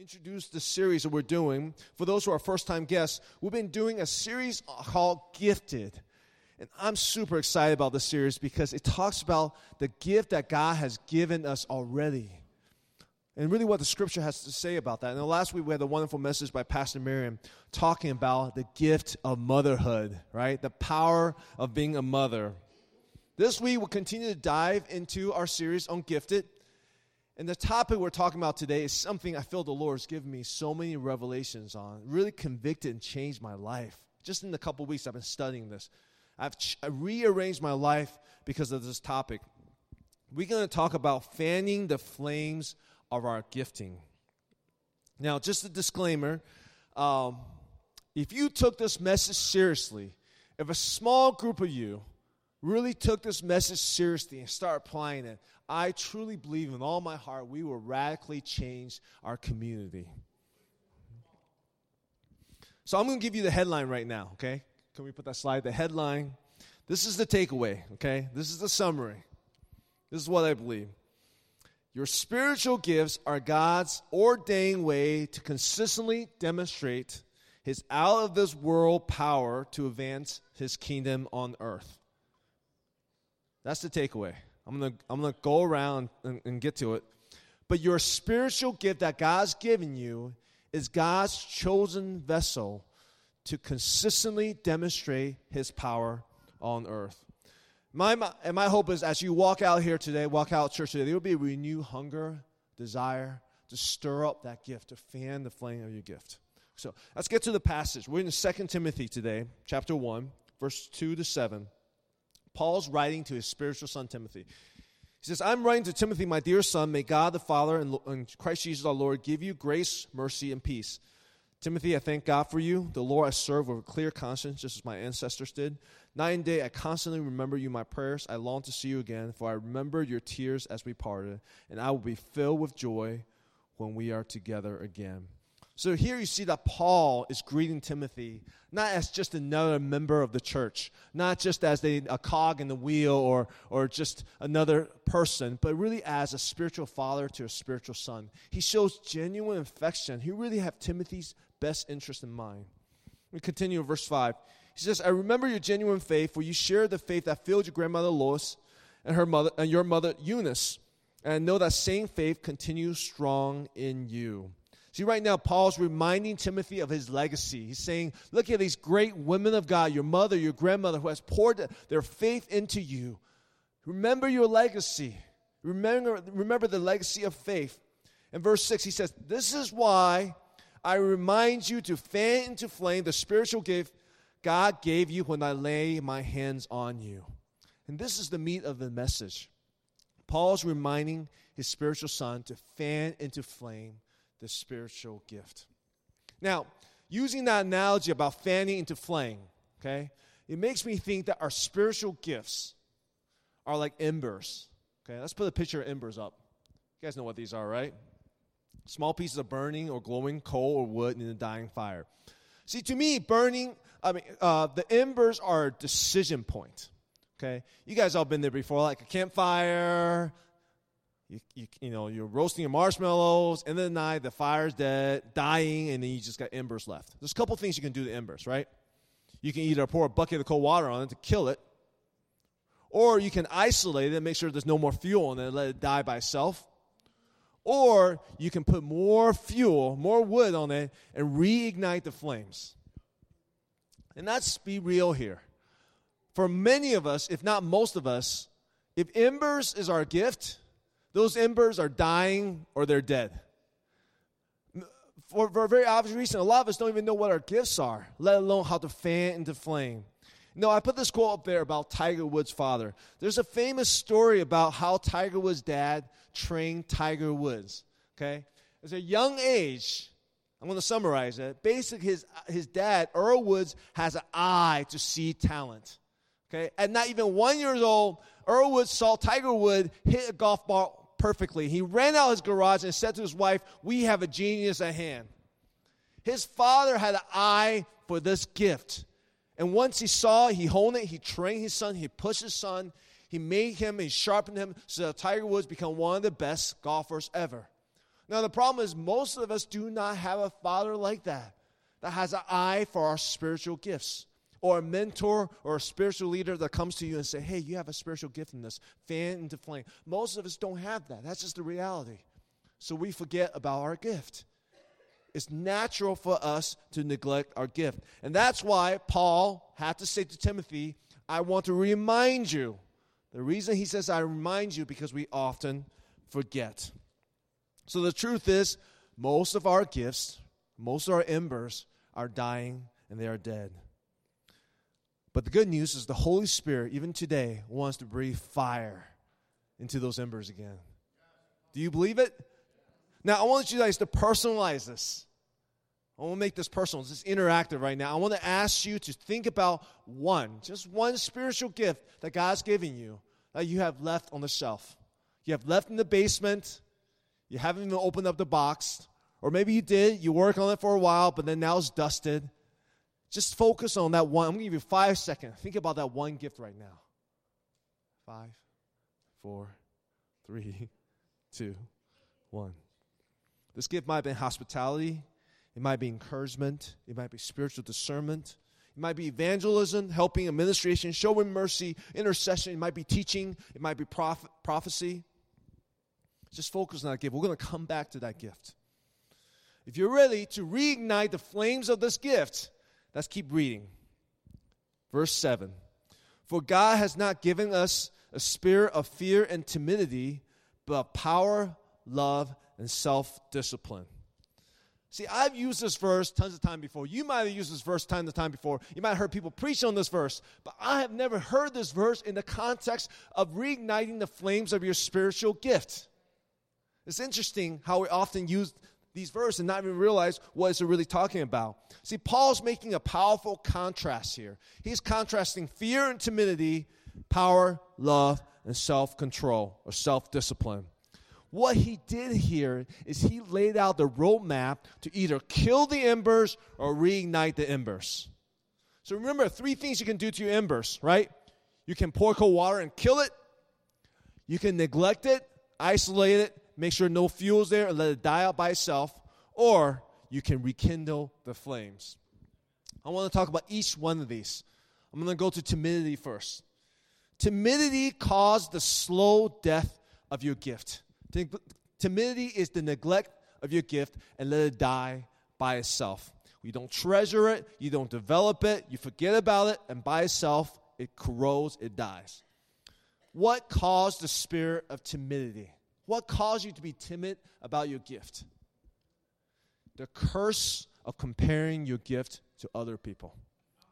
introduce the series that we're doing. For those who are first time guests, we've been doing a series called Gifted. And I'm super excited about this series because it talks about the gift that God has given us already. And really, what the scripture has to say about that. And last week, we had a wonderful message by Pastor Miriam talking about the gift of motherhood, right? The power of being a mother. This week, we'll continue to dive into our series on gifted. And the topic we're talking about today is something I feel the Lord has given me so many revelations on, really convicted and changed my life. Just in the couple weeks I've been studying this, I've ch- rearranged my life because of this topic. We're going to talk about fanning the flames of our gifting. Now, just a disclaimer um, if you took this message seriously, if a small group of you really took this message seriously and start applying it, I truly believe in all my heart we will radically change our community. So I'm going to give you the headline right now, okay? Can we put that slide? The headline. This is the takeaway, okay? This is the summary. This is what I believe. Your spiritual gifts are God's ordained way to consistently demonstrate his out of this world power to advance his kingdom on earth. That's the takeaway. I'm going to I'm going to go around and, and get to it. But your spiritual gift that God's given you is God's chosen vessel to consistently demonstrate his power on earth. My, my, and my hope is as you walk out here today, walk out church today, there will be a renewed hunger, desire to stir up that gift, to fan the flame of your gift. So let's get to the passage. We're in 2 Timothy today, chapter 1, verse 2 to 7. Paul's writing to his spiritual son Timothy. He says, I'm writing to Timothy, my dear son, may God the Father and, Christ Jesus our Lord give you grace, mercy, and peace. Timothy, I thank God for you. The Lord I serve with a clear conscience, just as my ancestors did. Night and day I constantly remember you in my prayers. I long to see you again, for I remember your tears as we parted, and I will be filled with joy when we are together again. So here you see that Paul is greeting Timothy not as just another member of the church, not just as a, a cog in the wheel or, or just another person, but really as a spiritual father to a spiritual son. He shows genuine affection. He really have Timothy's best interest in mind. We continue in verse 5. He says, I remember your genuine faith, for you shared the faith that filled your grandmother Lois and her mother and your mother Eunice. And know that same faith continues strong in you. See, right now, Paul's reminding Timothy of his legacy. He's saying, Look at these great women of God, your mother, your grandmother, who has poured their faith into you. Remember your legacy. Remember, remember the legacy of faith. In verse 6, he says, This is why I remind you to fan into flame the spiritual gift God gave you when I lay my hands on you. And this is the meat of the message. Paul's reminding his spiritual son to fan into flame the spiritual gift. Now, using that analogy about fanning into flame, okay, it makes me think that our spiritual gifts are like embers. Okay, let's put a picture of embers up. You guys know what these are, right? Small pieces of burning or glowing coal or wood in a dying fire. See, to me, burning, I mean, uh, the embers are a decision point. Okay, you guys all been there before, like a campfire, you, you, you know, you're roasting your marshmallows, and then the night the fire's dead, dying, and then you just got embers left. There's a couple things you can do to embers, right? You can either pour a bucket of cold water on it to kill it, or you can isolate it and make sure there's no more fuel in it and let it die by itself. Or you can put more fuel, more wood on it, and reignite the flames. And let's be real here. For many of us, if not most of us, if embers is our gift, those embers are dying or they're dead. For, for a very obvious reason, a lot of us don't even know what our gifts are, let alone how to fan into flame. No, I put this quote up there about Tiger Woods' father. There's a famous story about how Tiger Woods' dad trained Tiger Woods. Okay? At a young age, I'm going to summarize it. Basically, his, his dad, Earl Woods, has an eye to see talent. Okay? At not even one years old, Earl Woods saw Tiger Woods hit a golf ball perfectly. He ran out his garage and said to his wife, We have a genius at hand. His father had an eye for this gift. And once he saw, it, he honed it, he trained his son, he pushed his son, he made him, he sharpened him so that Tiger Woods become one of the best golfers ever. Now, the problem is, most of us do not have a father like that, that has an eye for our spiritual gifts, or a mentor or a spiritual leader that comes to you and say, "Hey, you have a spiritual gift in this, fan into flame." Most of us don't have that. That's just the reality. So we forget about our gift. It's natural for us to neglect our gift, and that's why Paul had to say to Timothy, "I want to remind you." The reason he says, "I remind you," because we often forget. So the truth is, most of our gifts, most of our embers are dying and they are dead. But the good news is the Holy Spirit, even today, wants to breathe fire into those embers again. Do you believe it? Now, I want you guys to personalize this. I want to make this personal. It's interactive right now. I want to ask you to think about one, just one spiritual gift that God's giving you that you have left on the shelf. You have left in the basement, you haven't even opened up the box. Or maybe you did, you work on it for a while, but then now it's dusted. Just focus on that one. I'm going to give you five seconds. Think about that one gift right now. Five, four, three, two, one. This gift might be hospitality, it might be encouragement, it might be spiritual discernment, it might be evangelism, helping administration, showing mercy, intercession, it might be teaching, it might be proph- prophecy. Just focus on that gift. We're going to come back to that gift. If you're ready to reignite the flames of this gift, let's keep reading. Verse 7 For God has not given us a spirit of fear and timidity, but of power, love, and self discipline. See, I've used this verse tons of time before. You might have used this verse time to time before. You might have heard people preach on this verse, but I have never heard this verse in the context of reigniting the flames of your spiritual gift. It's interesting how we often use these verses and not even realize what it's really talking about. See, Paul's making a powerful contrast here. He's contrasting fear and timidity, power, love, and self control or self discipline. What he did here is he laid out the roadmap to either kill the embers or reignite the embers. So remember, three things you can do to your embers, right? You can pour cold water and kill it, you can neglect it, isolate it, make sure no fuel's there and let it die out by itself, or you can rekindle the flames. I want to talk about each one of these. I'm going to go to timidity first. Timidity caused the slow death of your gift. Timidity is the neglect of your gift and let it die by itself. You don't treasure it, you don't develop it, you forget about it, and by itself, it corrodes, it dies. What caused the spirit of timidity? What caused you to be timid about your gift? The curse of comparing your gift to other people.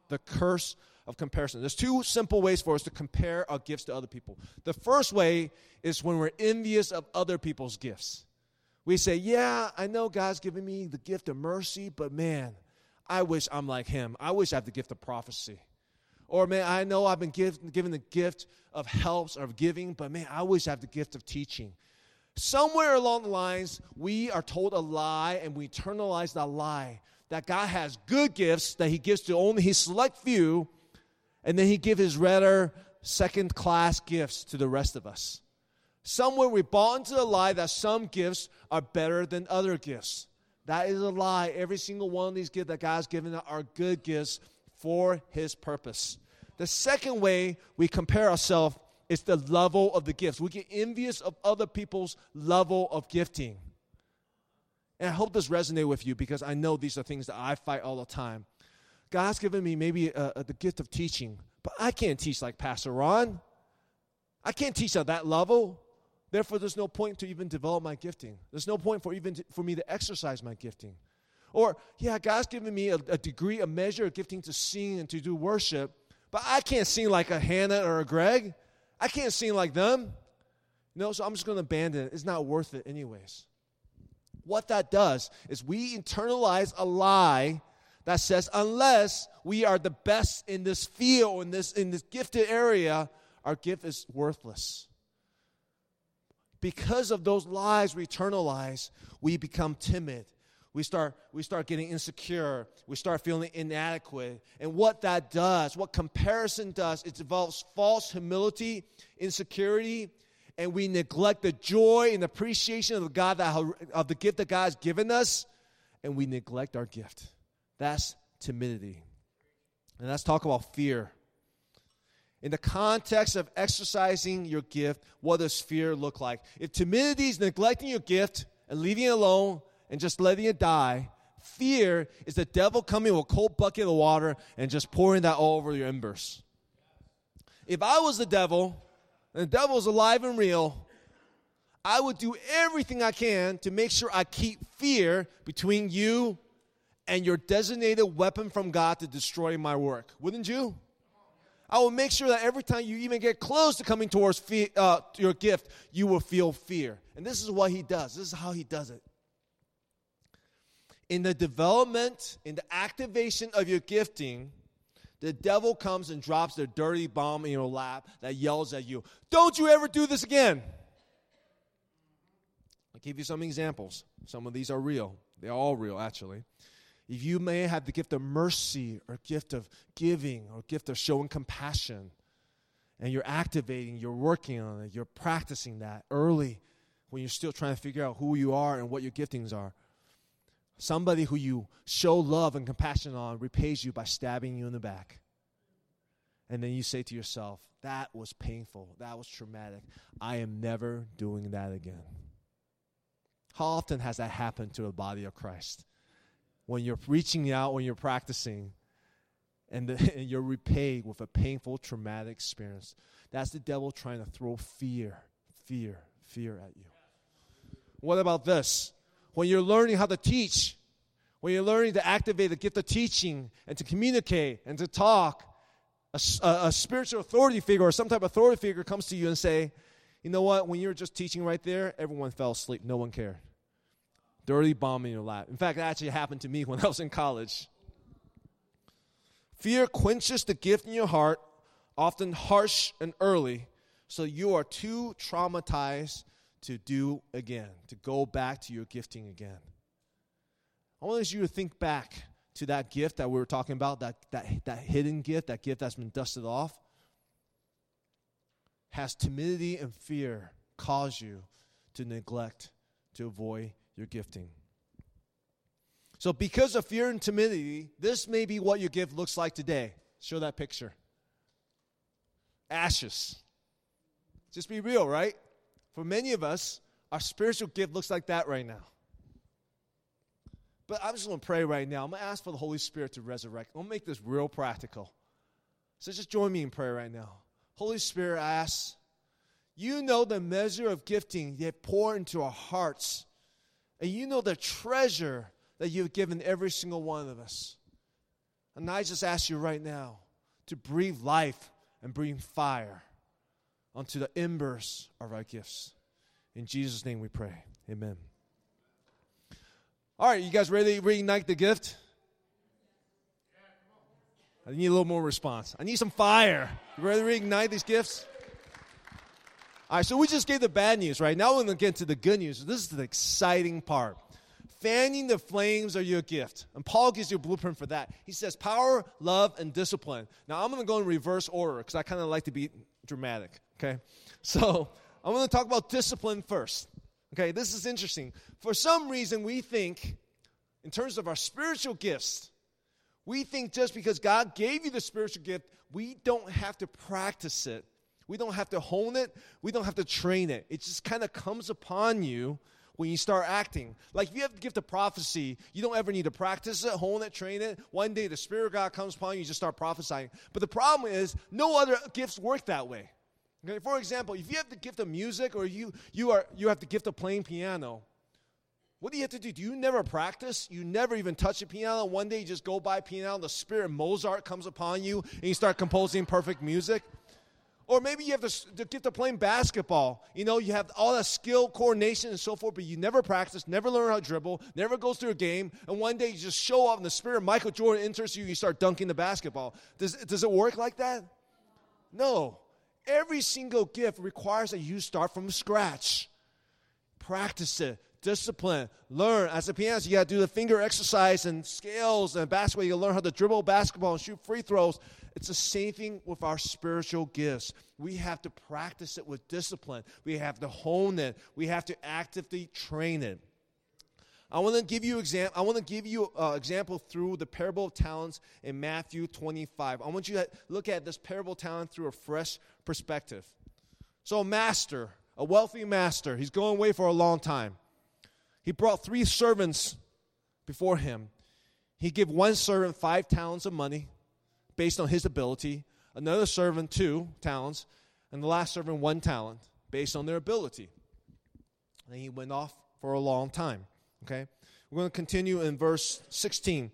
The curse of comparison. There's two simple ways for us to compare our gifts to other people. The first way is when we're envious of other people's gifts. We say, Yeah, I know God's given me the gift of mercy, but man, I wish I'm like him. I wish I had the gift of prophecy. Or, man, I know I've been give, given the gift of helps or of giving, but man, I wish I had the gift of teaching somewhere along the lines, we are told a lie and we internalize that lie that God has good gifts that He gives to only His select few, and then He gives His rather second class gifts to the rest of us. Somewhere we bought into the lie that some gifts are better than other gifts. That is a lie. Every single one of these gifts that God's given are good gifts for His purpose. The second way we compare ourselves it's the level of the gifts. We get envious of other people's level of gifting. And I hope this resonates with you because I know these are things that I fight all the time. God's given me maybe uh, uh, the gift of teaching, but I can't teach like Pastor Ron. I can't teach at that level. Therefore, there's no point to even develop my gifting. There's no point for even to, for me to exercise my gifting. Or, yeah, God's given me a, a degree, a measure of gifting to sing and to do worship, but I can't sing like a Hannah or a Greg. I can't sing like them. No, so I'm just going to abandon it. It's not worth it, anyways. What that does is we internalize a lie that says unless we are the best in this field, in this, in this gifted area, our gift is worthless. Because of those lies we internalize, we become timid we start, we start getting insecure. We start feeling inadequate. And what that does, what comparison does, it develops false humility, insecurity, and we neglect the joy and appreciation of the God that of the gift that God has given us, and we neglect our gift. That's timidity. And let's talk about fear. In the context of exercising your gift, what does fear look like? If timidity is neglecting your gift and leaving it alone and just letting it die, fear is the devil coming with a cold bucket of water and just pouring that all over your embers. If I was the devil, and the devil is alive and real, I would do everything I can to make sure I keep fear between you and your designated weapon from God to destroy my work. Wouldn't you? I will make sure that every time you even get close to coming towards fear, uh, your gift, you will feel fear. And this is what he does. This is how he does it. In the development, in the activation of your gifting, the devil comes and drops the dirty bomb in your lap that yells at you, Don't you ever do this again. I'll give you some examples. Some of these are real. They're all real, actually. If you may have the gift of mercy or gift of giving or gift of showing compassion, and you're activating, you're working on it, you're practicing that early when you're still trying to figure out who you are and what your giftings are. Somebody who you show love and compassion on repays you by stabbing you in the back. And then you say to yourself, that was painful. That was traumatic. I am never doing that again. How often has that happened to the body of Christ? when you're reaching out, when you're practicing, and, the, and you're repaid with a painful, traumatic experience. That's the devil trying to throw fear, fear, fear at you. What about this? When you're learning how to teach, when you're learning to activate the gift of teaching and to communicate and to talk, a, a, a, spiritual authority figure or some type of authority figure comes to you and say, you know what, when you were just teaching right there, everyone fell asleep. No one cared dirty bomb in your lap. In fact, that actually happened to me when I was in college. Fear quenches the gift in your heart, often harsh and early, so you are too traumatized to do again, to go back to your gifting again. I want you to think back to that gift that we were talking about, that, that, that hidden gift, that gift that's been dusted off. Has timidity and fear caused you to neglect, to avoid your gifting. So, because of fear and timidity, this may be what your gift looks like today. Show that picture. Ashes. Just be real, right? For many of us, our spiritual gift looks like that right now. But I'm just going to pray right now. I'm going to ask for the Holy Spirit to resurrect. I'm going to make this real practical. So just join me in prayer right now. Holy Spirit, I ask, you know the measure of gifting you pour into our hearts and you know the treasure that you've given every single one of us. And I just ask you right now to breathe life and breathe fire onto the embers of our gifts. In Jesus' name we pray. Amen. All right, you guys ready to reignite the gift? I need a little more response. I need some fire. You ready to reignite these gifts? All right, so we just gave the bad news, right? Now we're going to get to the good news. This is the exciting part. Fanning the flames are your gift. And Paul gives you a blueprint for that. He says power, love, and discipline. Now I'm going to go in reverse order because I kind of like to be dramatic, okay? So I'm going to talk about discipline first. Okay, this is interesting. For some reason, we think, in terms of our spiritual gifts, we think just because God gave you the spiritual gift, we don't have to practice it we don't have to hone it, we don't have to train it. It just kind of comes upon you when you start acting. Like if you have the gift of prophecy, you don't ever need to practice it, hone it, train it. One day the Spirit of God comes upon you, you just start prophesying. But the problem is, no other gifts work that way. Okay, for example, if you have the gift of music or you, you, are, you have the gift of playing piano, what do you have to do? Do you never practice? You never even touch a piano. One day you just go by piano, the spirit of Mozart comes upon you, and you start composing perfect music. Or maybe you have the, the gift of playing basketball. You know, you have all that skill, coordination, and so forth, but you never practice, never learn how to dribble, never goes through a game, and one day you just show up and the spirit of Michael Jordan enters you, you start dunking the basketball. Does, does it work like that? No. Every single gift requires that you start from scratch. Practice it, discipline, learn. As a pianist, you got to do the finger exercise and scales and basketball. You learn how to dribble basketball and shoot free throws. It's the same thing with our spiritual gifts. We have to practice it with discipline, we have to hone it, we have to actively train it. I want to give you exam- I want to give you uh, example through the parable of talents in Matthew 25. I want you to look at this parable of talent through a fresh perspective. So, a master, a wealthy master, he's going away for a long time. He brought three servants before him. He gave one servant five talents of money based on his ability, another servant two talents, and the last servant one talent based on their ability. And he went off for a long time. Okay? We're going to continue in verse 16.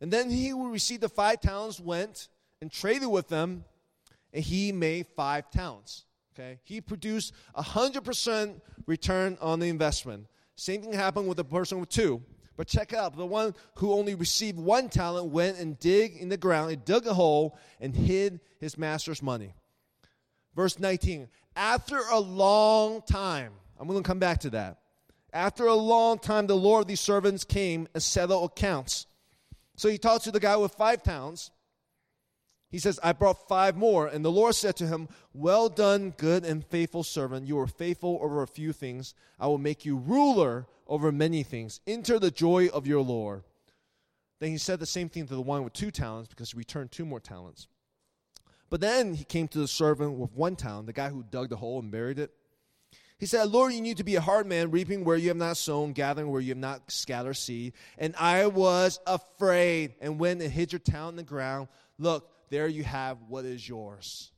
And then he who received the five talents went and traded with them, and he made five talents. Okay? He produced a 100% return on the investment. Same thing happened with the person with two. But check it out the one who only received one talent went and dig in the ground, and dug a hole and hid his master's money. Verse 19. After a long time, I'm going to come back to that. After a long time, the Lord of these servants came and settled accounts. So he talked to the guy with five talents. He says, I brought five more. And the Lord said to him, Well done, good and faithful servant. You are faithful over a few things. I will make you ruler over many things. Enter the joy of your Lord. Then he said the same thing to the one with two talents because he returned two more talents. But then he came to the servant with one talent, the guy who dug the hole and buried it. He said, Lord, you need to be a hard man, reaping where you have not sown, gathering where you have not scattered seed. And I was afraid and went and hid your talent in the ground. Look, there you have what is yours.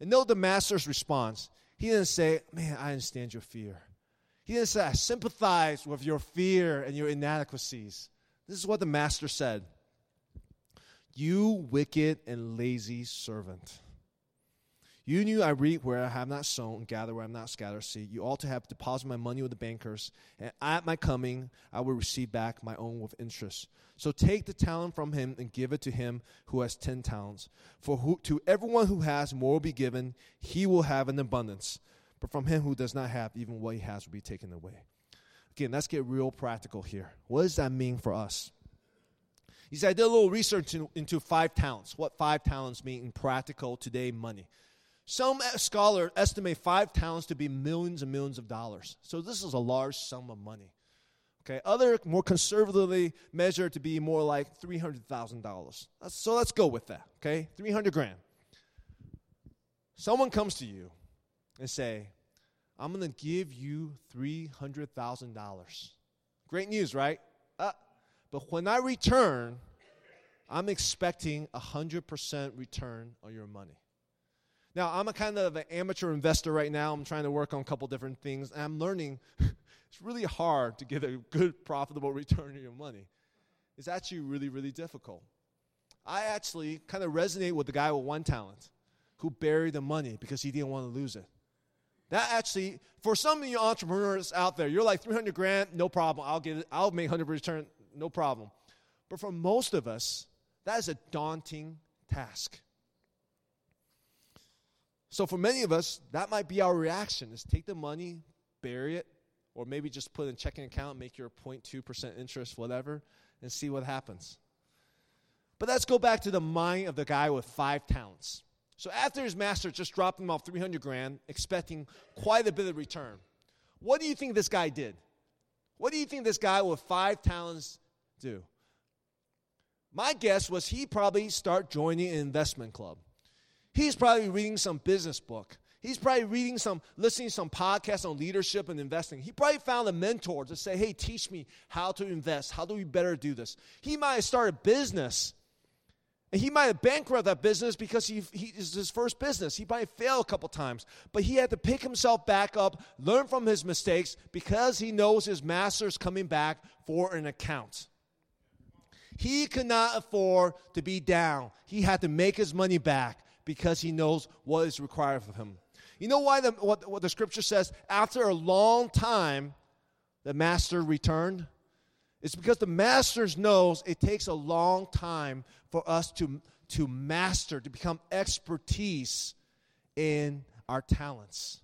And note the master's response. He didn't say, Man, I understand your fear. He didn't say, I sympathize with your fear and your inadequacies. This is what the master said You wicked and lazy servant. You knew I reap where I have not sown, and gather where I have not scattered seed. You ought to have deposited my money with the bankers, and at my coming I will receive back my own with interest. So take the talent from him and give it to him who has ten talents. For who, to everyone who has, more will be given, he will have an abundance. But from him who does not have, even what he has will be taken away. Again, let's get real practical here. What does that mean for us? He said, I did a little research in, into five talents, what five talents mean in practical today money. Some scholars estimate five talents to be millions and millions of dollars. So this is a large sum of money. Okay, other more conservatively measured to be more like three hundred thousand dollars. So let's go with that. Okay, three hundred grand. Someone comes to you and say, "I'm going to give you three hundred thousand dollars." Great news, right? Uh, but when I return, I'm expecting a hundred percent return on your money. Now, I'm a kind of an amateur investor right now. I'm trying to work on a couple different things, and I'm learning it's really hard to get a good, profitable return on your money. It's actually really, really difficult. I actually kind of resonate with the guy with one talent who buried the money because he didn't want to lose it. That actually, for some of you entrepreneurs out there, you're like 300 grand, no problem. I'll get it. I'll make 100 return, no problem. But for most of us, that is a daunting task. So for many of us, that might be our reaction is take the money, bury it, or maybe just put in checking account, make your 0.2% interest, whatever, and see what happens. But let's go back to the mind of the guy with five talents. So after his master just dropped him off 300 grand, expecting quite a bit of return, what do you think this guy did? What do you think this guy with five talents do? My guess was he probably start joining an investment club. He's probably reading some business book. He's probably reading some, listening to some podcasts on leadership and investing. He probably found a mentor to say, hey, teach me how to invest. How do we better do this? He might have started a business. And he might have bankrupted that business because he, he is his first business. He might fail a couple times. But he had to pick himself back up, learn from his mistakes because he knows his master's coming back for an account. He could not afford to be down. He had to make his money back because he knows what is required of him. You know why the, what, what the scripture says? After a long time, the master returned? It's because the master knows it takes a long time for us to, to master, to become expertise in our talents.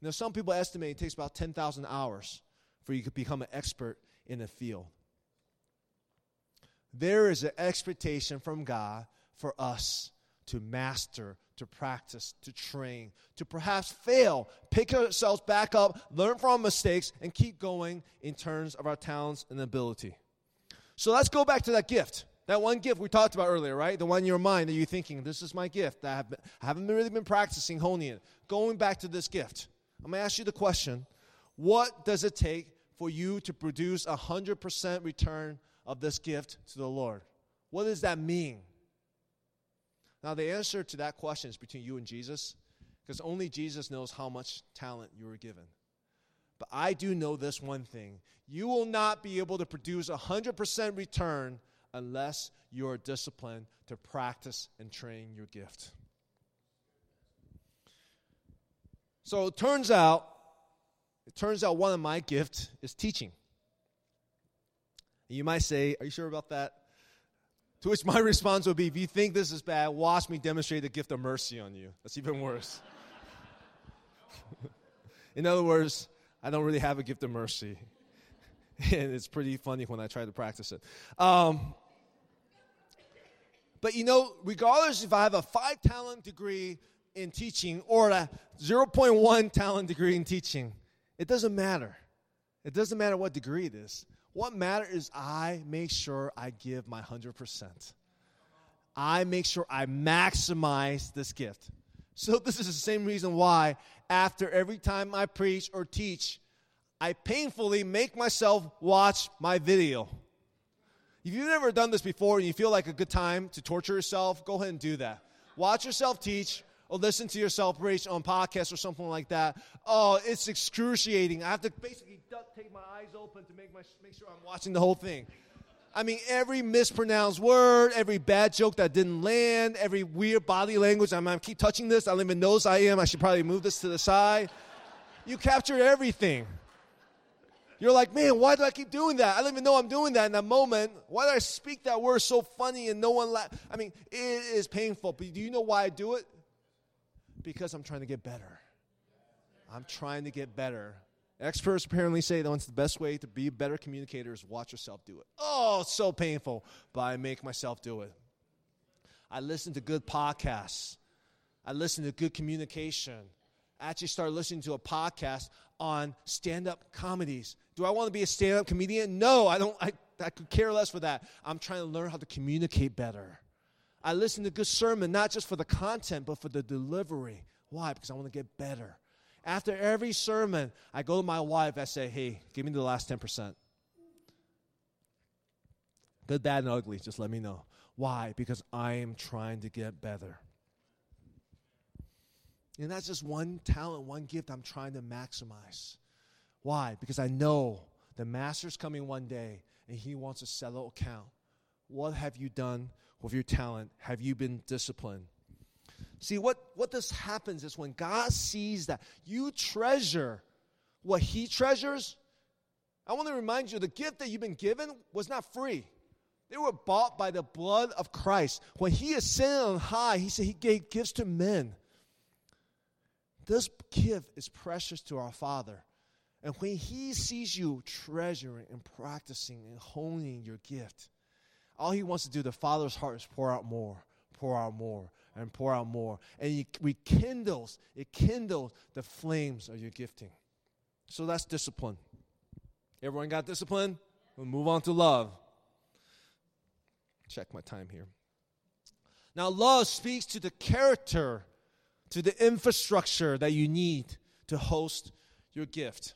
Now, some people estimate it takes about 10,000 hours for you to become an expert in a field. There is an expectation from God for us to master, to practice, to train, to perhaps fail, pick ourselves back up, learn from our mistakes, and keep going in terms of our talents and ability. So let's go back to that gift. That one gift we talked about earlier, right? The one in your mind that you're thinking, this is my gift. I, have been, I haven't really been practicing honing it. Going back to this gift, I'm going to ask you the question what does it take for you to produce a 100% return of this gift to the Lord? What does that mean? Now, the answer to that question is between you and Jesus, because only Jesus knows how much talent you were given. But I do know this one thing you will not be able to produce a 100% return unless you are disciplined to practice and train your gift. So it turns out, it turns out one of my gifts is teaching. You might say, Are you sure about that? To which my response would be, If you think this is bad, watch me demonstrate the gift of mercy on you. That's even worse. In other words, I don't really have a gift of mercy. and it's pretty funny when I try to practice it. Um, but you know, regardless if I have a five talent degree in teaching or a 0.1 talent degree in teaching, it doesn't matter. It doesn't matter what degree it is. What matters is I make sure I give my 100%. I make sure I maximize this gift. So, this is the same reason why, after every time I preach or teach, I painfully make myself watch my video. If you've never done this before and you feel like a good time to torture yourself, go ahead and do that. Watch yourself teach or listen to yourself preach on podcast or something like that. Oh, it's excruciating. I have to basically take my eyes open to make, my, make sure I'm watching the whole thing. I mean, every mispronounced word, every bad joke that didn't land, every weird body language. I'm, I keep touching this. I don't even know I am. I should probably move this to the side. You captured everything. You're like, man, why do I keep doing that? I don't even know I'm doing that in that moment. Why do I speak that word so funny and no one laughed? I mean, it is painful. But do you know why I do it? Because I'm trying to get better. I'm trying to get better. Experts apparently say that the best way to be a better communicator is watch yourself do it. Oh, it's so painful, but I make myself do it. I listen to good podcasts. I listen to good communication. I actually started listening to a podcast on stand-up comedies. Do I want to be a stand-up comedian? No, I don't. I, I could care less for that. I'm trying to learn how to communicate better. I listen to good sermon, not just for the content, but for the delivery. Why? Because I want to get better. After every sermon, I go to my wife, I say, hey, give me the last 10%. Good, bad, and ugly, just let me know. Why? Because I am trying to get better. And that's just one talent, one gift I'm trying to maximize. Why? Because I know the master's coming one day and he wants to settle account. What have you done with your talent? Have you been disciplined? See, what, what this happens is when God sees that you treasure what He treasures, I want to remind you the gift that you've been given was not free. They were bought by the blood of Christ. When He ascended on high, He said He gave gifts to men. This gift is precious to our Father. And when He sees you treasuring and practicing and honing your gift, all He wants to do, the Father's heart, is pour out more, pour out more and pour out more. And it rekindles, it kindles the flames of your gifting. So that's discipline. Everyone got discipline? We'll move on to love. Check my time here. Now, love speaks to the character, to the infrastructure that you need to host your gift.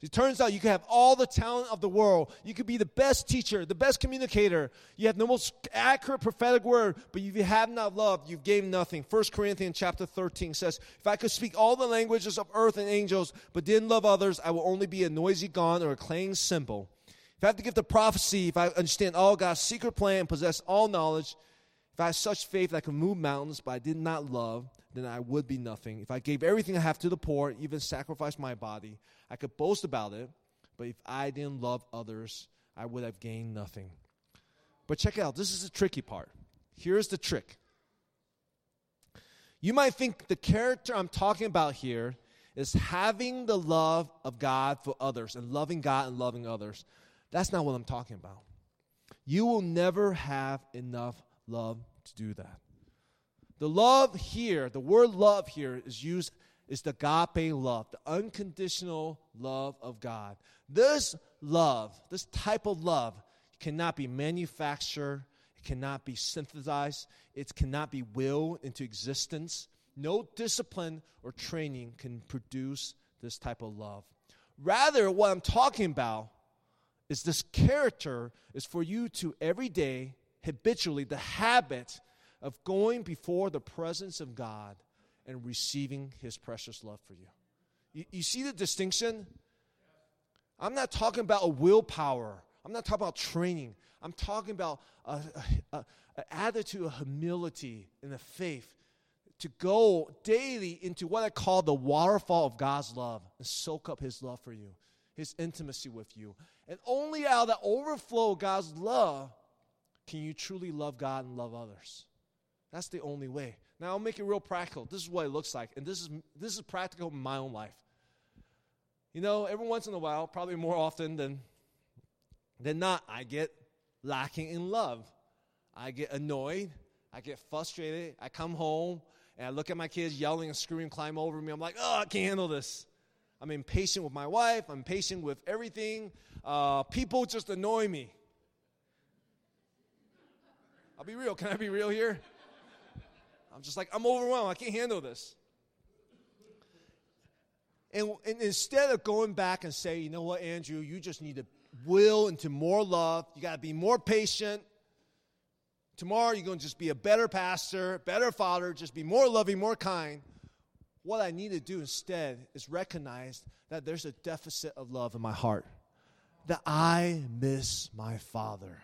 It turns out you can have all the talent of the world. You could be the best teacher, the best communicator. You have the most accurate prophetic word, but if you have not loved, you've gained nothing. 1 Corinthians chapter 13 says, If I could speak all the languages of earth and angels, but didn't love others, I will only be a noisy gong or a clanging cymbal. If I have to give the prophecy, if I understand all God's secret plan, and possess all knowledge, if I have such faith that I can move mountains, but I did not love, then I would be nothing. If I gave everything I have to the poor, even sacrificed my body, I could boast about it, but if I didn't love others, I would have gained nothing. But check out, this is the tricky part. Here's the trick. You might think the character I'm talking about here is having the love of God for others and loving God and loving others. That's not what I'm talking about. You will never have enough love to do that. The love here, the word love here is used is the agape love, the unconditional love of God. This love, this type of love, cannot be manufactured, it cannot be synthesized, it cannot be willed into existence. No discipline or training can produce this type of love. Rather, what I'm talking about is this character is for you to every day, habitually, the habit of going before the presence of God and receiving His precious love for you. You, you see the distinction? I'm not talking about a willpower. I'm not talking about training. I'm talking about an attitude of humility and a faith to go daily into what I call the waterfall of God's love and soak up His love for you, His intimacy with you. And only out of that overflow of God's love can you truly love God and love others. That's the only way. Now I'll make it real practical. This is what it looks like, and this is this is practical in my own life. You know, every once in a while, probably more often than than not, I get lacking in love. I get annoyed. I get frustrated. I come home and I look at my kids yelling and screaming, climb over me. I'm like, oh, I can't handle this. I'm impatient with my wife. I'm impatient with everything. Uh, people just annoy me. I'll be real. Can I be real here? I'm just like, I'm overwhelmed. I can't handle this. And, and instead of going back and say, you know what, Andrew, you just need to will into more love. You got to be more patient. Tomorrow, you're going to just be a better pastor, better father, just be more loving, more kind. What I need to do instead is recognize that there's a deficit of love in my heart, that I miss my father.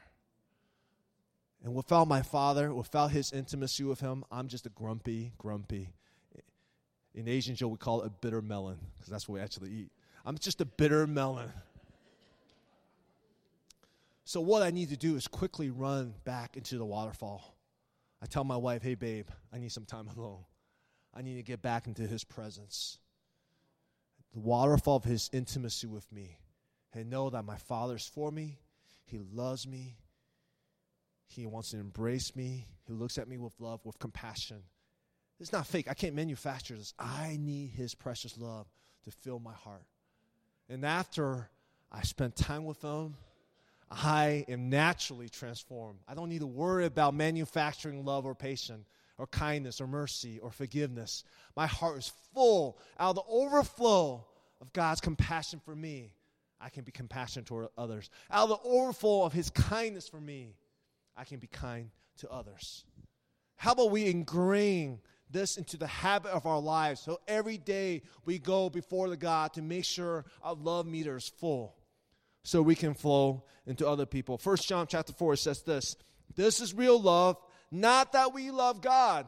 And without my father, without his intimacy with him, I'm just a grumpy, grumpy. In Asian show, we call it a bitter melon because that's what we actually eat. I'm just a bitter melon. So, what I need to do is quickly run back into the waterfall. I tell my wife, hey, babe, I need some time alone. I need to get back into his presence. The waterfall of his intimacy with me. And know that my father's for me. He loves me. He wants to embrace me. He looks at me with love, with compassion. It's not fake. I can't manufacture this. I need his precious love to fill my heart. And after I spend time with him, I am naturally transformed. I don't need to worry about manufacturing love or patience or kindness or mercy or forgiveness. My heart is full out of the overflow of God's compassion for me. I can be compassionate toward others. Out of the overflow of His kindness for me, I can be kind to others. How about we ingrain this into the habit of our lives so every day we go before the God to make sure our love meter is full? so we can flow into other people. First John chapter 4 says this This is real love, not that we love God,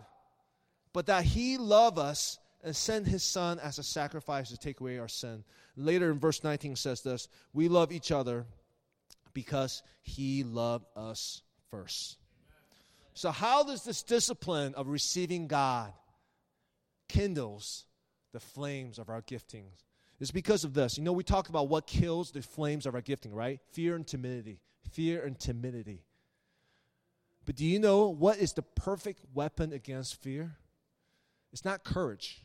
but that He loved us and sent His Son as a sacrifice to take away our sin. Later in verse 19 says this We love each other because He loved us So, how does this discipline of receiving God kindles the flames of our giftings? It's because of this. You know, we talked about what kills the flames of our gifting, right? Fear and timidity. Fear and timidity. But do you know what is the perfect weapon against fear? It's not courage.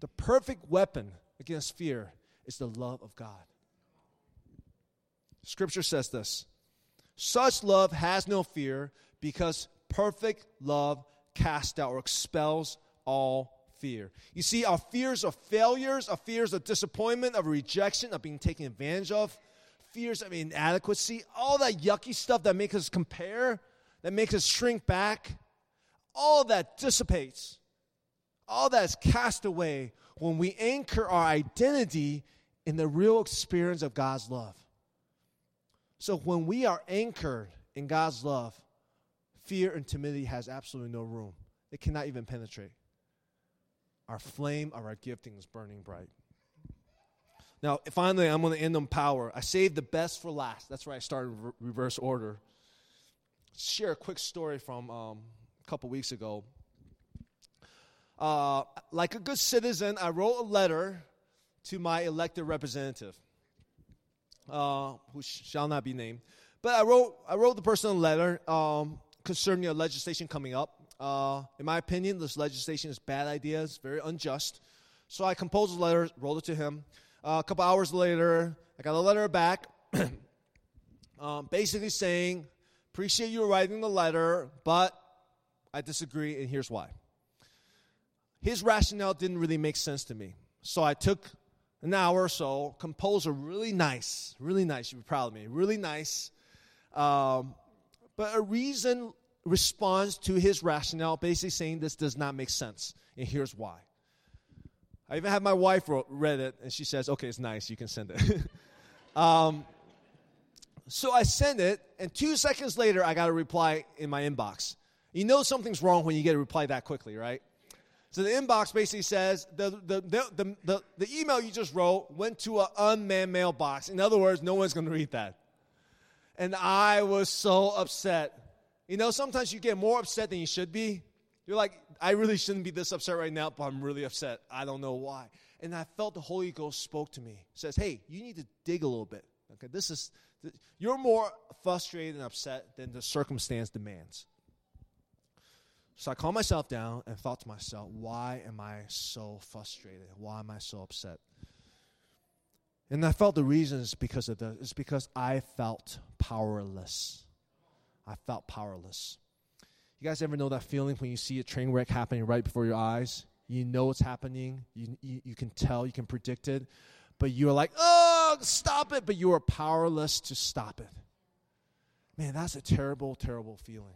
The perfect weapon against fear is the love of God. Scripture says this Such love has no fear because perfect love casts out or expels all fear. You see, our fears of failures, our fears of disappointment, of rejection, of being taken advantage of, fears of inadequacy, all that yucky stuff that makes us compare, that makes us shrink back, all that dissipates. All that is cast away when we anchor our identity in the real experience of God's love. So when we are anchored in God's love, fear and timidity has absolutely no room. It cannot even penetrate our flame of our gifting is burning bright. Now, finally, I'm going to end on power. I saved the best for last. That's where I started re- reverse order. Share a quick story from um, a couple weeks ago. Uh, like a good citizen, I wrote a letter to my elected representative, uh, who sh- shall not be named. But I wrote, I wrote the person a letter because concerning a legislation coming up. Uh, in my opinion, this legislation is bad idea. It's very unjust. So I composed a letter, wrote it to him. Uh, a couple hours later, I got a letter back, um, basically saying, "Appreciate you writing the letter, but I disagree, and here's why." His rationale didn't really make sense to me. So I took an hour or so, compose a really nice, really nice, you'd be proud of me, really nice, um, but a reason responds to his rationale, basically saying this does not make sense, and here's why. I even had my wife wrote, read it, and she says, okay, it's nice, you can send it. um, so I send it, and two seconds later, I got a reply in my inbox. You know something's wrong when you get a reply that quickly, right? So the inbox basically says the, the, the, the, the email you just wrote went to an unmanned mailbox. In other words, no one's going to read that. And I was so upset. You know, sometimes you get more upset than you should be. You're like, I really shouldn't be this upset right now, but I'm really upset. I don't know why. And I felt the Holy Ghost spoke to me. Says, hey, you need to dig a little bit. Okay, this is, you're more frustrated and upset than the circumstance demands. So I calmed myself down and thought to myself, why am I so frustrated? Why am I so upset? And I felt the reason is because of the it's because I felt powerless. I felt powerless. You guys ever know that feeling when you see a train wreck happening right before your eyes? You know what's happening. You, you, you can tell, you can predict it, but you're like, oh, stop it, but you are powerless to stop it. Man, that's a terrible, terrible feeling.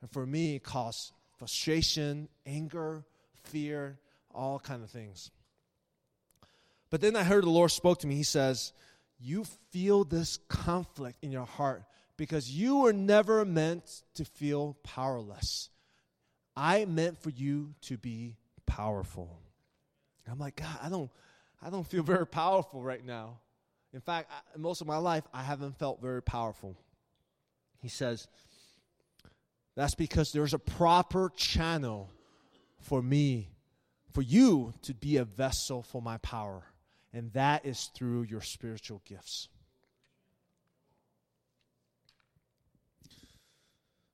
And for me, it caused frustration, anger, fear, all kind of things. But then I heard the Lord spoke to me. He says, You feel this conflict in your heart because you were never meant to feel powerless. I meant for you to be powerful. I'm like, God, I don't, I don't feel very powerful right now. In fact, I, most of my life, I haven't felt very powerful. He says, that's because there's a proper channel for me, for you to be a vessel for my power. And that is through your spiritual gifts.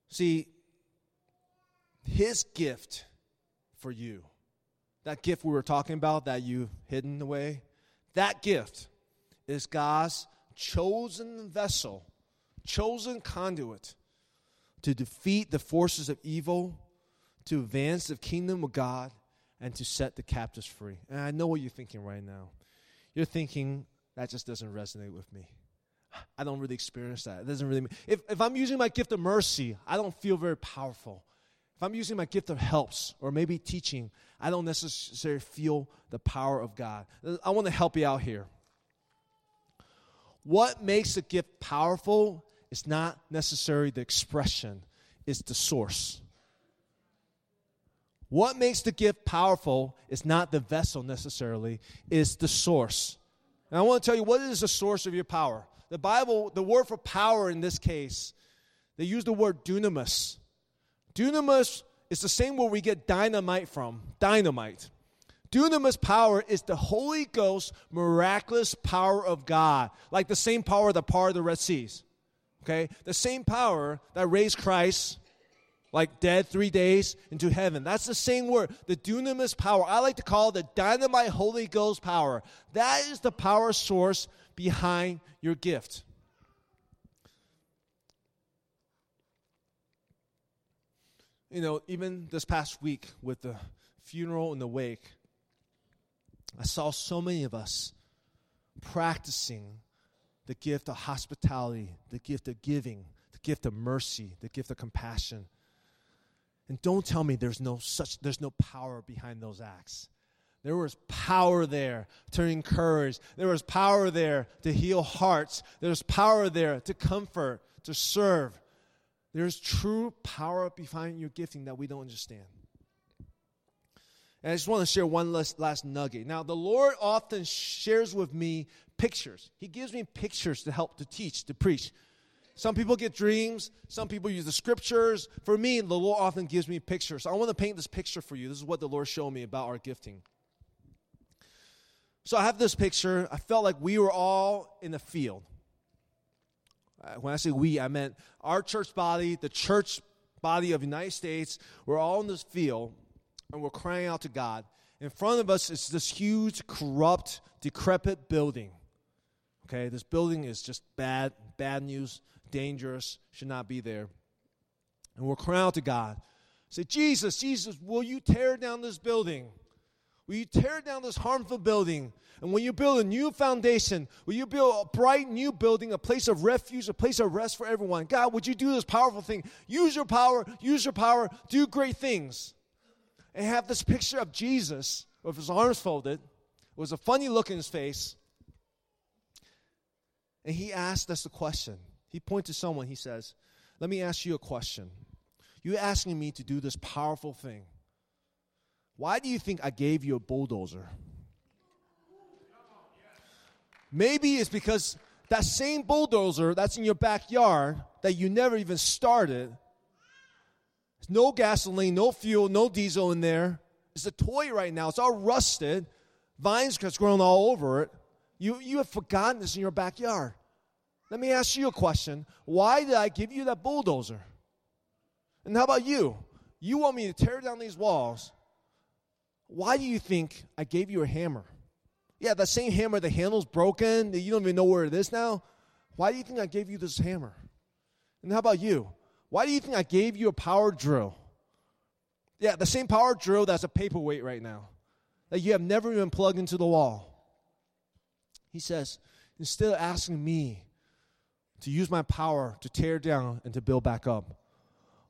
See, his gift for you, that gift we were talking about that you hidden away, that gift is God's chosen vessel, chosen conduit to defeat the forces of evil, to advance the kingdom of God, and to set the captives free. And I know what you're thinking right now. You're thinking, that just doesn't resonate with me. I don't really experience that. It doesn't really. If, if I'm using my gift of mercy, I don't feel very powerful. If I'm using my gift of helps or maybe teaching, I don't necessarily feel the power of God. I want to help you out here. What makes a gift powerful it's not necessarily the expression, it's the source. What makes the gift powerful is not the vessel necessarily, it's the source. And I want to tell you what is the source of your power. The Bible, the word for power in this case, they use the word dunamis. Dunamis is the same word we get dynamite from. Dynamite. Dunamis power is the Holy Ghost miraculous power of God, like the same power that parted the Red Seas. Okay? The same power that raised Christ like dead three days into heaven. That's the same word, the dunamis power. I like to call the dynamite Holy Ghost power. That is the power source behind your gift. You know, even this past week with the funeral and the wake, I saw so many of us practicing the gift of hospitality, the gift of giving, the gift of mercy, the gift of compassion. And don't tell me there's no such there's no power behind those acts. There was power there to encourage. There was power there to heal hearts. There's power there to comfort, to serve. There's true power behind your gifting that we don't understand. And I just want to share one last, last nugget. Now, the Lord often shares with me pictures. He gives me pictures to help to teach, to preach. Some people get dreams, some people use the scriptures. For me, the Lord often gives me pictures. I want to paint this picture for you. This is what the Lord showed me about our gifting. So I have this picture. I felt like we were all in the field. Uh, when I say we, I meant our church body, the church body of the United States, we're all in this field and we're crying out to God. In front of us is this huge, corrupt, decrepit building. Okay, this building is just bad, bad news, dangerous, should not be there. And we're crying out to God. Say, Jesus, Jesus, will you tear down this building? Will you tear down this harmful building? And when you build a new foundation, will you build a bright new building, a place of refuge, a place of rest for everyone? God, would you do this powerful thing? Use your power, use your power, do great things. And have this picture of Jesus with his arms folded, It was a funny look in his face. And he asked us a question. He pointed to someone, he says, Let me ask you a question. You're asking me to do this powerful thing. Why do you think I gave you a bulldozer? Maybe it's because that same bulldozer that's in your backyard that you never even started, no gasoline, no fuel, no diesel in there. It's a toy right now. It's all rusted. Vines has grown all over it. You, you have forgotten this in your backyard. Let me ask you a question. Why did I give you that bulldozer? And how about you? You want me to tear down these walls. Why do you think I gave you a hammer? Yeah, that same hammer, the handle's broken. You don't even know where it is now. Why do you think I gave you this hammer? And how about you? Why do you think I gave you a power drill? Yeah, the same power drill that's a paperweight right now that you have never even plugged into the wall. He says, instead of asking me to use my power to tear down and to build back up,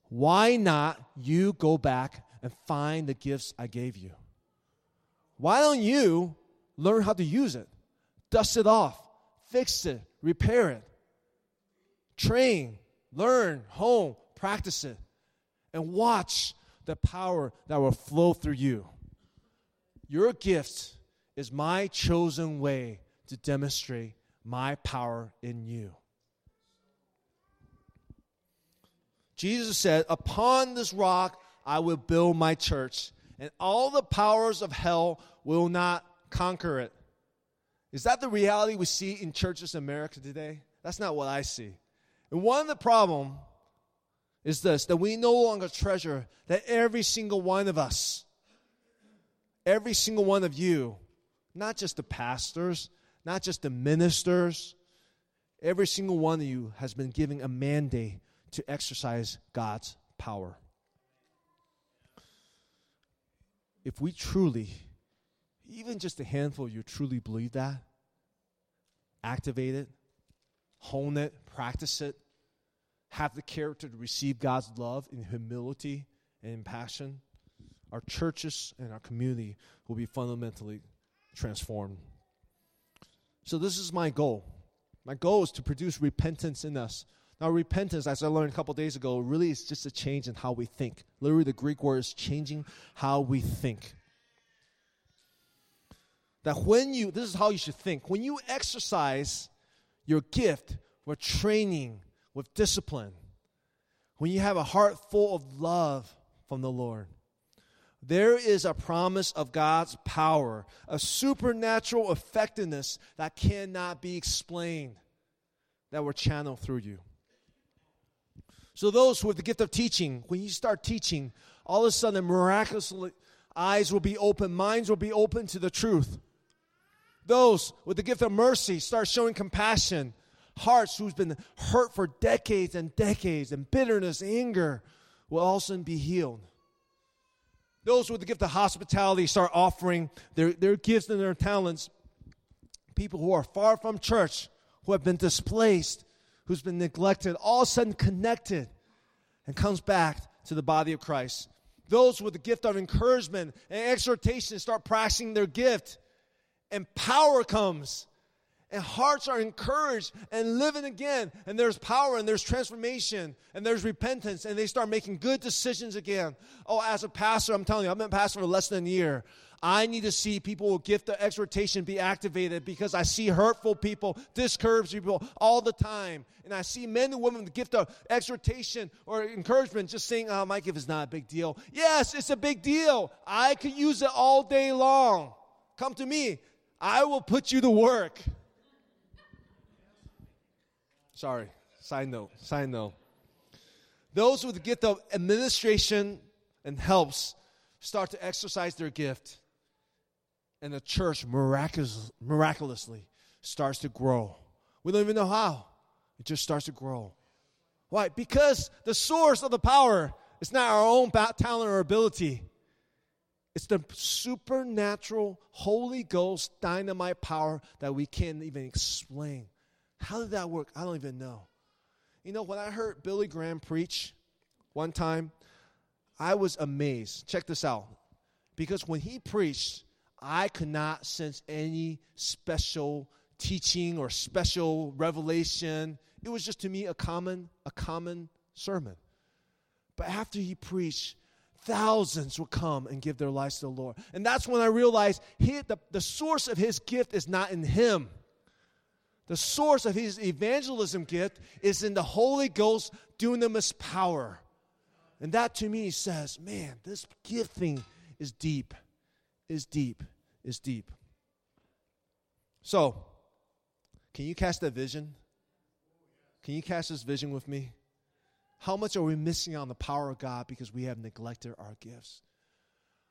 why not you go back and find the gifts I gave you? Why don't you learn how to use it? Dust it off, fix it, repair it, train, learn, hone, practice it, and watch the power that will flow through you. Your gift is my chosen way to demonstrate my power in you. Jesus said, Upon this rock I will build my church, and all the powers of hell will not conquer it. Is that the reality we see in churches in America today? That's not what I see. And one of the problem is this that we no longer treasure that every single one of us, every single one of you, not just the pastors, not just the ministers, every single one of you has been given a mandate to exercise God's power. If we truly, even just a handful of you truly believe that, activate it, hone it, practice it, have the character to receive God's love in humility and in passion, our churches and our community will be fundamentally transformed. So, this is my goal. My goal is to produce repentance in us now, repentance, as I learned a couple days ago, really is just a change in how we think. Literally, the Greek word is changing how we think. That when you, this is how you should think, when you exercise your gift with training, with discipline, when you have a heart full of love from the Lord, there is a promise of God's power, a supernatural effectiveness that cannot be explained that will channel through you. So, those with the gift of teaching, when you start teaching, all of a sudden, miraculously, eyes will be open, minds will be open to the truth. Those with the gift of mercy start showing compassion. Hearts who's been hurt for decades and decades, and bitterness, anger, will also be healed. Those with the gift of hospitality start offering their, their gifts and their talents. People who are far from church, who have been displaced, who's been neglected, all of a sudden connected and comes back to the body of Christ. Those with the gift of encouragement and exhortation start practicing their gift, and power comes. And hearts are encouraged and living again. And there's power and there's transformation and there's repentance. And they start making good decisions again. Oh, as a pastor, I'm telling you, I've been pastor for less than a year. I need to see people with gift of exhortation be activated because I see hurtful people, discouraged people all the time. And I see men and women with gift of exhortation or encouragement just saying, oh, my gift is not a big deal. Yes, it's a big deal. I could use it all day long. Come to me. I will put you to work. Sorry, side note, side note. Those with the gift of administration and helps start to exercise their gift. And the church miraculous, miraculously starts to grow. We don't even know how. It just starts to grow. Why? Because the source of the power is not our own talent or ability. It's the supernatural Holy Ghost dynamite power that we can't even explain. How did that work? I don't even know. You know, when I heard Billy Graham preach one time, I was amazed. Check this out. Because when he preached, I could not sense any special teaching or special revelation. It was just to me a common, a common sermon. But after he preached, thousands would come and give their lives to the Lord. And that's when I realized he, the, the source of his gift is not in him. The source of his evangelism gift is in the Holy Ghost dunamis power. And that to me says, man, this gifting is deep, is deep, is deep. So, can you cast that vision? Can you cast this vision with me? How much are we missing on the power of God because we have neglected our gifts?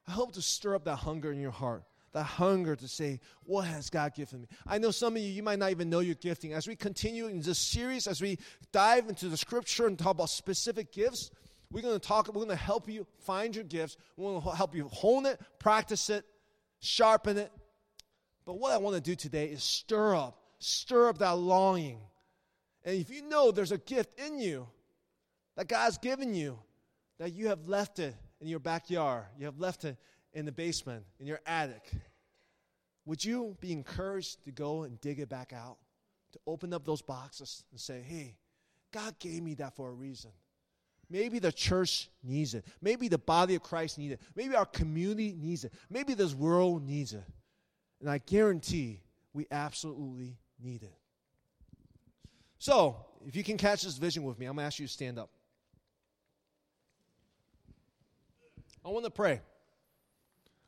I hope to stir up that hunger in your heart, that hunger to say, What has God given me? I know some of you, you might not even know your gifting. As we continue in this series, as we dive into the scripture and talk about specific gifts, we're going to talk, we're going to help you find your gifts. We're going to help you hone it, practice it, sharpen it. But what I want to do today is stir up stir up that longing. And if you know there's a gift in you that God's given you, that you have left it in your backyard, you have left it in the basement, in your attic, would you be encouraged to go and dig it back out? To open up those boxes and say, hey, God gave me that for a reason. Maybe the church needs it. Maybe the body of Christ needs it. Maybe our community needs it. Maybe this world needs it. And I guarantee we absolutely need it. So, if you can catch this vision with me, I'm going to ask you to stand up. I want to pray.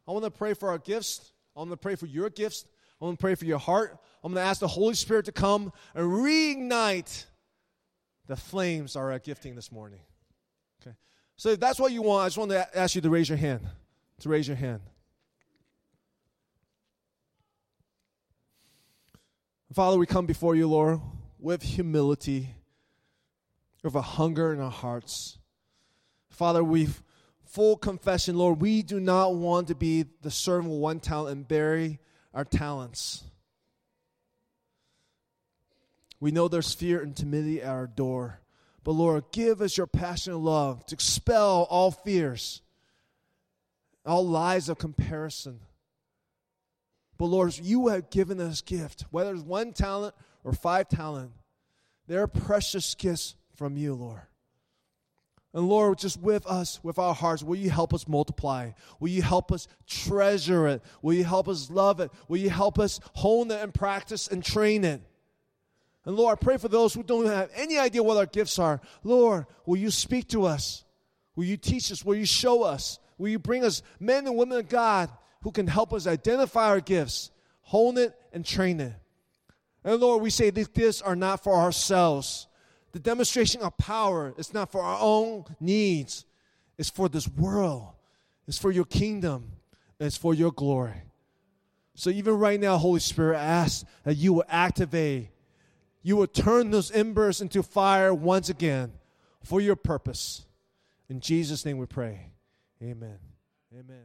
I want to pray for our gifts. I want to pray for your gifts. I want to pray for your heart. I'm going to ask the Holy Spirit to come and reignite the flames of our gifting this morning. Okay. So if that's what you want, I just want to ask you to raise your hand. To raise your hand. Father, we come before you, Lord, with humility, with a hunger in our hearts. Father, we've full confession, Lord, we do not want to be the servant with one talent and bury our talents. We know there's fear and timidity at our door. But Lord, give us your passionate love to expel all fears, all lies of comparison. But Lord, you have given us gift, whether it's one talent or five talent. They're precious gifts from you, Lord. And Lord, just with us, with our hearts, will you help us multiply? Will you help us treasure it? Will you help us love it? Will you help us hone it and practice and train it? And Lord, I pray for those who don't have any idea what our gifts are. Lord, will you speak to us? Will you teach us? Will you show us? Will you bring us men and women of God who can help us identify our gifts, hone it, and train it. And Lord, we say these gifts are not for ourselves. The demonstration of power is not for our own needs, it's for this world, it's for your kingdom, it's for your glory. So even right now, Holy Spirit, ask that you will activate, you will turn those embers into fire once again for your purpose. In Jesus' name we pray. Amen. Amen.